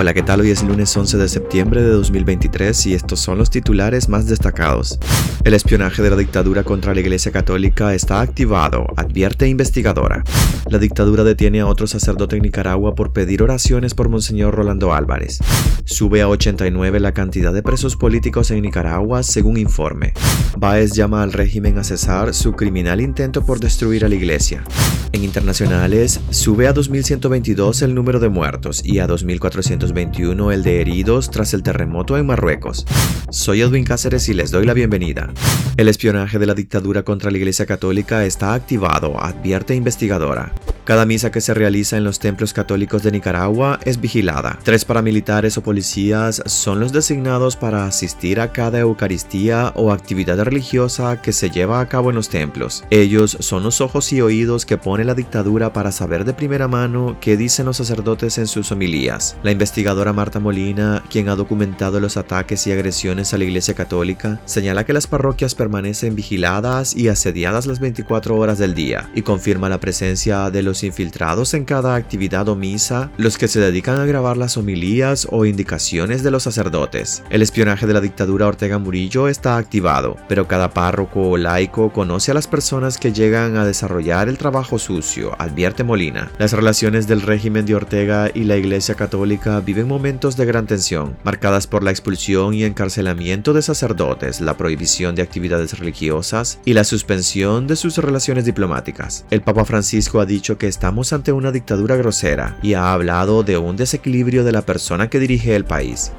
Hola, ¿qué tal? Hoy es lunes 11 de septiembre de 2023 y estos son los titulares más destacados. El espionaje de la dictadura contra la Iglesia Católica está activado, advierte investigadora. La dictadura detiene a otro sacerdote en Nicaragua por pedir oraciones por Monseñor Rolando Álvarez. Sube a 89 la cantidad de presos políticos en Nicaragua, según informe. Baez llama al régimen a cesar su criminal intento por destruir a la Iglesia. En internacionales, sube a 2.122 el número de muertos y a 2.421 el de heridos tras el terremoto en Marruecos. Soy Edwin Cáceres y les doy la bienvenida. El espionaje de la dictadura contra la Iglesia Católica está activado, advierte investigadora. Cada misa que se realiza en los templos católicos de Nicaragua es vigilada. Tres paramilitares o policías son los designados para asistir a cada Eucaristía o actividad religiosa que se lleva a cabo en los templos. Ellos son los ojos y oídos que pone la dictadura para saber de primera mano qué dicen los sacerdotes en sus homilías. La investigadora Marta Molina, quien ha documentado los ataques y agresiones a la Iglesia Católica, señala que las parroquias permanecen vigiladas y asediadas las 24 horas del día y confirma la presencia de los infiltrados en cada actividad o misa, los que se dedican a grabar las homilías o indicaciones de los sacerdotes. El espionaje de la dictadura Ortega Murillo está activado, pero cada párroco o laico conoce a las personas que llegan a desarrollar el trabajo sucio, advierte Molina. Las relaciones del régimen de Ortega y la Iglesia Católica viven momentos de gran tensión, marcadas por la expulsión y encarcelamiento de sacerdotes, la prohibición de actividades religiosas y la suspensión de sus relaciones diplomáticas. El Papa Francisco ha dicho que estamos ante una dictadura grosera y ha hablado de un desequilibrio de la persona que dirige el país.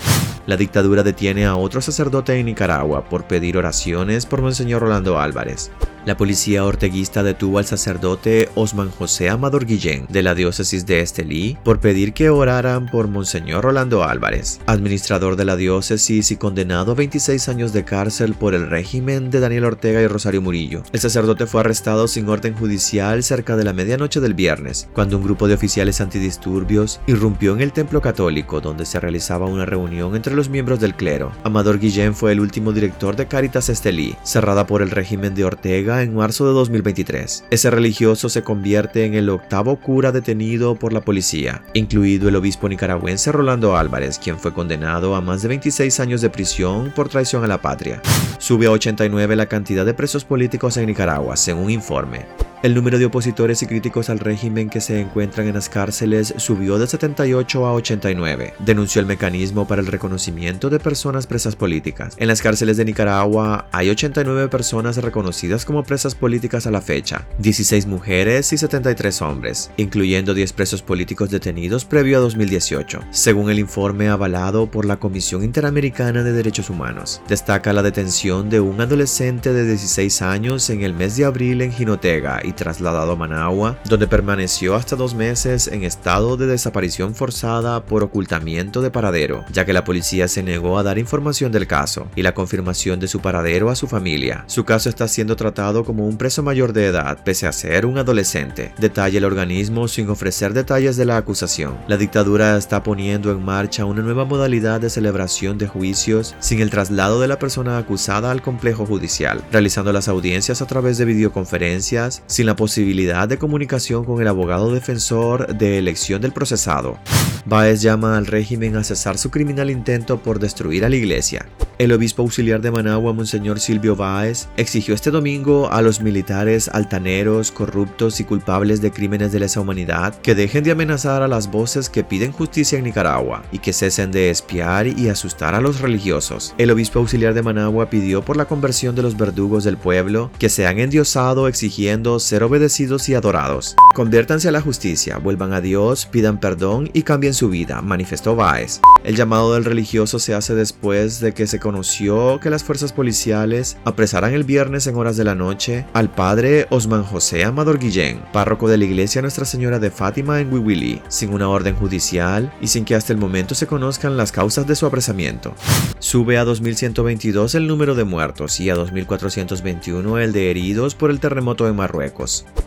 La dictadura detiene a otro sacerdote en Nicaragua por pedir oraciones por Monseñor Rolando Álvarez. La policía orteguista detuvo al sacerdote Osman José Amador Guillén de la diócesis de Estelí por pedir que oraran por Monseñor Rolando Álvarez, administrador de la diócesis y condenado a 26 años de cárcel por el régimen de Daniel Ortega y Rosario Murillo. El sacerdote fue arrestado sin orden judicial cerca de la medianoche del viernes, cuando un grupo de oficiales antidisturbios irrumpió en el templo católico donde se realizaba una reunión entre los miembros del clero. Amador Guillén fue el último director de Caritas Estelí, cerrada por el régimen de Ortega en marzo de 2023. Ese religioso se convierte en el octavo cura detenido por la policía, incluido el obispo nicaragüense Rolando Álvarez, quien fue condenado a más de 26 años de prisión por traición a la patria. Sube a 89 la cantidad de presos políticos en Nicaragua, según informe. El número de opositores y críticos al régimen que se encuentran en las cárceles subió de 78 a 89, denunció el mecanismo para el reconocimiento de personas presas políticas. En las cárceles de Nicaragua hay 89 personas reconocidas como presas políticas a la fecha, 16 mujeres y 73 hombres, incluyendo 10 presos políticos detenidos previo a 2018, según el informe avalado por la Comisión Interamericana de Derechos Humanos. Destaca la detención de un adolescente de 16 años en el mes de abril en Jinotega trasladado a Managua, donde permaneció hasta dos meses en estado de desaparición forzada por ocultamiento de paradero, ya que la policía se negó a dar información del caso y la confirmación de su paradero a su familia. Su caso está siendo tratado como un preso mayor de edad, pese a ser un adolescente. Detalla el organismo sin ofrecer detalles de la acusación. La dictadura está poniendo en marcha una nueva modalidad de celebración de juicios sin el traslado de la persona acusada al complejo judicial, realizando las audiencias a través de videoconferencias, sin la posibilidad de comunicación con el abogado defensor de elección del procesado. Baez llama al régimen a cesar su criminal intento por destruir a la iglesia. El obispo auxiliar de Managua, Monseñor Silvio Báez, exigió este domingo a los militares altaneros, corruptos y culpables de crímenes de lesa humanidad que dejen de amenazar a las voces que piden justicia en Nicaragua y que cesen de espiar y asustar a los religiosos. El obispo auxiliar de Managua pidió por la conversión de los verdugos del pueblo que se han endiosado exigiendo ser obedecidos y adorados. Conviértanse a la justicia, vuelvan a Dios, pidan perdón y cambien su vida, manifestó Báez. El llamado del religioso se hace después de que se conoció que las fuerzas policiales apresaran el viernes en horas de la noche al padre Osman José Amador Guillén, párroco de la iglesia Nuestra Señora de Fátima en Wiwili, sin una orden judicial y sin que hasta el momento se conozcan las causas de su apresamiento. Sube a 2.122 el número de muertos y a 2.421 el de heridos por el terremoto en Marruecos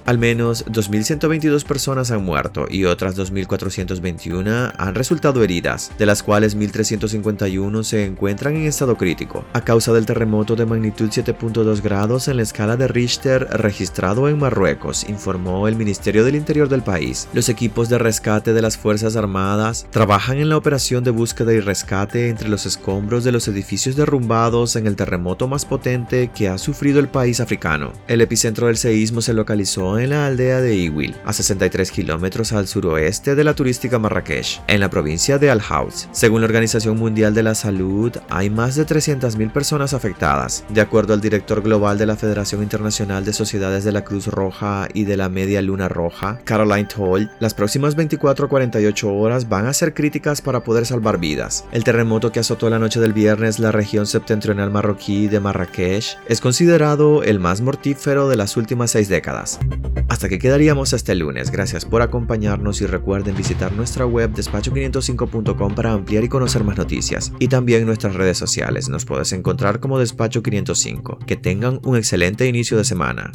Al menos 2.122 personas han muerto y otras 2.421 han resultado heridas, de las cuales 1.351 se encuentran en estado crítico, a causa del terremoto de magnitud 7.2 grados en la escala de Richter registrado en Marruecos, informó el Ministerio del Interior del país. Los equipos de rescate de las Fuerzas Armadas trabajan en la operación de búsqueda y rescate entre los escombros de los edificios derrumbados en el terremoto más potente que ha sufrido el país africano. El epicentro del seísmo se localizó en la aldea de Iwil, a 63 kilómetros al suroeste de la turística Marrakech, en la provincia de Al-Haus. Según la Organización Mundial de la Salud, hay más de 300.000 personas afectadas. De acuerdo al director global de la Federación Internacional de Sociedades de la Cruz Roja y de la Media Luna Roja, Caroline Toll, las próximas 24 a 48 horas van a ser críticas para poder salvar vidas. El terremoto que azotó la noche del viernes la región septentrional marroquí de Marrakech es considerado el más mortífero de las últimas seis décadas. Hasta que quedaríamos este lunes. Gracias por acompañarnos y recuerden visitar nuestra web despacho505.com para ampliar y conocer más noticias. Y también nuestras redes sociales. Nos puedes encontrar como Despacho 505. Que tengan un excelente inicio de semana.